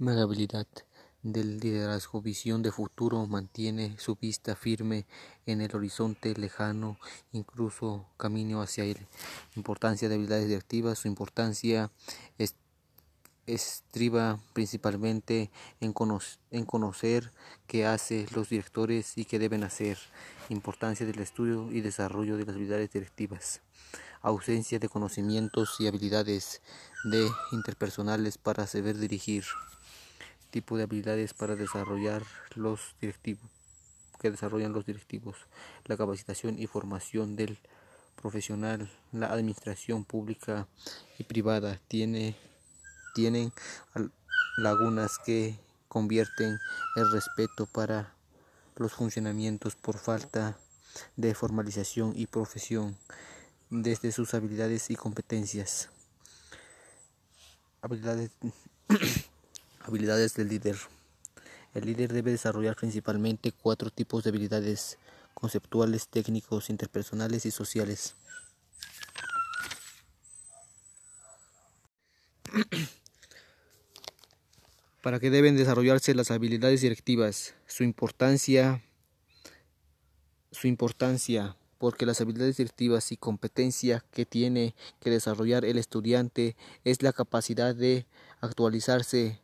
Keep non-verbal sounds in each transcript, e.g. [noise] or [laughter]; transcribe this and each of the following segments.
habilidad del liderazgo, visión de futuro, mantiene su vista firme en el horizonte lejano, incluso camino hacia él. Importancia de habilidades directivas, su importancia estriba principalmente en, en conocer qué hacen los directores y qué deben hacer. Importancia del estudio y desarrollo de las habilidades directivas ausencia de conocimientos y habilidades de interpersonales para saber dirigir, tipo de habilidades para desarrollar los directivos que desarrollan los directivos, la capacitación y formación del profesional, la administración pública y privada tiene, tienen lagunas que convierten el respeto para los funcionamientos por falta de formalización y profesión desde sus habilidades y competencias. Habilidades, [clears throat] habilidades del líder. El líder debe desarrollar principalmente cuatro tipos de habilidades conceptuales, técnicos, interpersonales y sociales. [clears throat] ¿Para qué deben desarrollarse las habilidades directivas? Su importancia, su importancia porque las habilidades directivas y competencia que tiene que desarrollar el estudiante es la capacidad de actualizarse,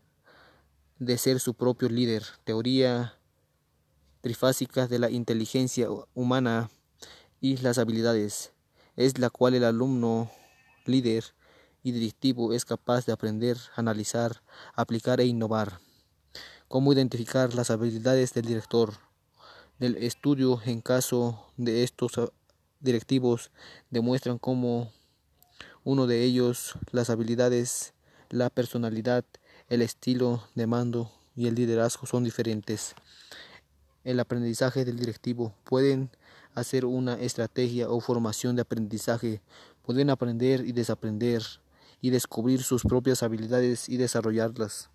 de ser su propio líder. Teoría trifásica de la inteligencia humana y las habilidades, es la cual el alumno líder y directivo es capaz de aprender, analizar, aplicar e innovar. ¿Cómo identificar las habilidades del director? del estudio en caso de estos ah, directivos demuestran cómo uno de ellos las habilidades, la personalidad, el estilo de mando y el liderazgo son diferentes. El aprendizaje del directivo pueden hacer una estrategia o formación de aprendizaje, pueden aprender y desaprender y descubrir sus propias habilidades y desarrollarlas.